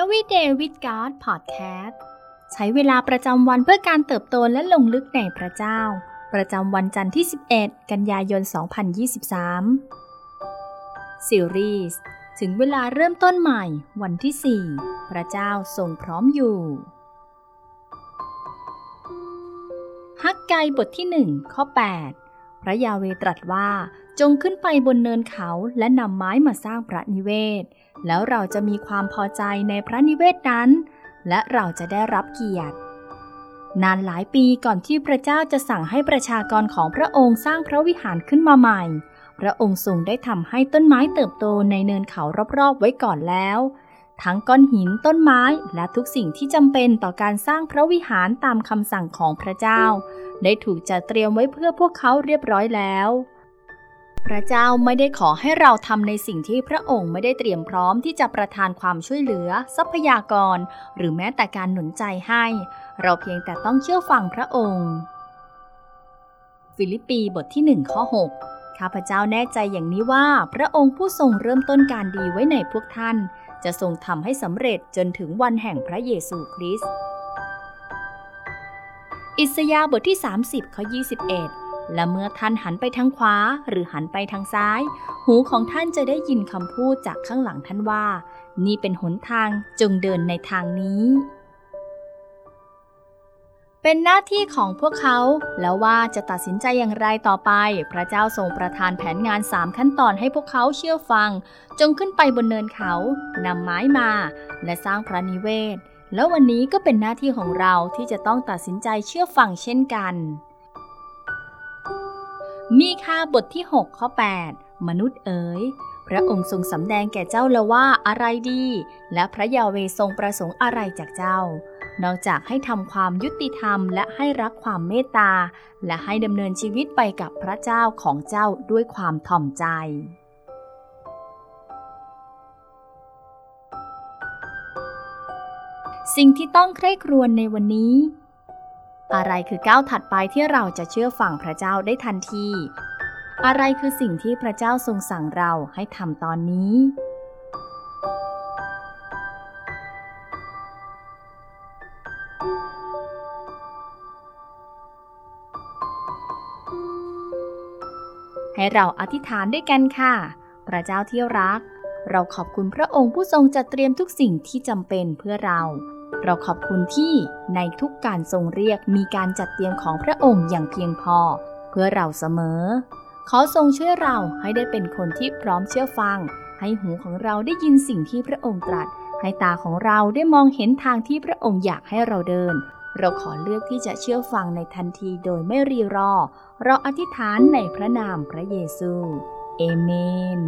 Everyday with God Podcast ใช้เวลาประจำวันเพื่อการเติบโตและลงลึกในพระเจ้า ประจำวันจันทร์ที่ 11 กันยายน 2023 ซีรีส์ถึงเวลาเริ่มต้นใหม่วันที่ 4 พระเจ้าทรงพร้อมอยู่ ฮักไกบทที่ 1 ข้อ 8 พระยาเวตรัสว่า จงขึ้นไปบนเนินเขาและนำไม้มาสร้างพระนิเวศ แล้วเราจะมีความพอใจในพระนิเวศนั้น และเราจะได้รับเกียรติ นานหลายปีก่อนที่พระเจ้าจะสั่งให้ประชากรของพระองค์สร้างพระวิหารขึ้นมาใหม่ พระองค์ทรงได้ทำให้ต้นไม้เติบโตในเนินเขารอบๆไว้ก่อนแล้ว ทั้งก้อนหินต้นไม้และทุกสิ่งที่จำเป็นต่อการสร้างพระวิหารตามคำสั่งของพระเจ้า ได้ถูกจัดเตรียมไว้เพื่อพวกเขาเรียบร้อยแล้ว พระเจ้าไม่ได้ขอให้เราทำในสิ่งที่พระองค์ไม่ได้เตรียมพร้อมที่จะประทานความช่วยเหลือ ทรัพยากร หรือแม้แต่การหนุนใจให้ เราเพียงแต่ต้องเชื่อฟังพระองค์ ฟิลิปปีบทที่ 1 ข้อ 6 ข้าพเจ้าแน่ใจอย่างนี้ว่า พระองค์ผู้ทรงเริ่มต้นการดีไว้ในพวกท่าน จะทรงทำให้สำเร็จจนถึงวันแห่งพระเยซูคริสต์อิสยาห์บทที่ 30ข้อ21 และเมื่อท่านหันไปทางขวาหรือหันไปทางซ้าย หูของท่านจะได้ยินคำพูดจากข้างหลังท่านว่า นี่เป็นหนทางจงเดินในทางนี้ เป็นหน้าที่ของพวกเขา แล้วว่าจะตัดสินใจอย่างไรต่อไป พระเจ้าทรงประทานแผนงานสามขั้นตอนให้พวกเขาเชื่อฟัง จงขึ้นไปบนเนินเขานำไม้มา และสร้างพระนิเวศ แล้ววันนี้ก็เป็นหน้าที่ของเราที่จะต้องตัดสินใจเชื่อฟังเช่นกัน มีคาบทที่ 6 ข้อ 8 มนุษย์เอ๋ย พระองค์ทรงสำแดงแก่เจ้าแล้วว่าอะไรดี และพระยาเวทรงประสงค์อะไรจากเจ้า นอกจากให้ทำความยุติธรรม และให้รักความเมตตา และให้ดำเนินชีวิตไปกับพระเจ้าของเจ้าด้วยความถ่อมใจสิ่งที่ต้องใคร่ครวญในวันนี้ อะไรคือก้าวถัดไปที่เราจะเชื่อฟังพระเจ้าได้ทันที อะไรคือสิ่งที่พระเจ้าทรงสั่งเราให้ทำตอนนี้ ให้เราอธิษฐานด้วยกันค่ะ พระเจ้าที่รัก เราขอบคุณพระองค์ผู้ทรงจัดเตรียมทุกสิ่งที่จำเป็นเพื่อเรา เราขอบคุณที่ในทุกการทรงเรียกมีการจัดเตรียมของพระองค์อย่างเพียงพอ เพื่อเราเสมอ ขอทรงช่วยเราให้ได้เป็นคนที่พร้อมเชื่อฟัง ให้หูของเราได้ยินสิ่งที่พระองค์ตรัส ให้ตาของเราได้มองเห็นทางที่พระองค์อยากให้เราเดิน เราขอเลือกที่จะเชื่อฟังในทันทีโดยไม่รีรอ เราอธิษฐานในพระนามพระเยซู เอเมน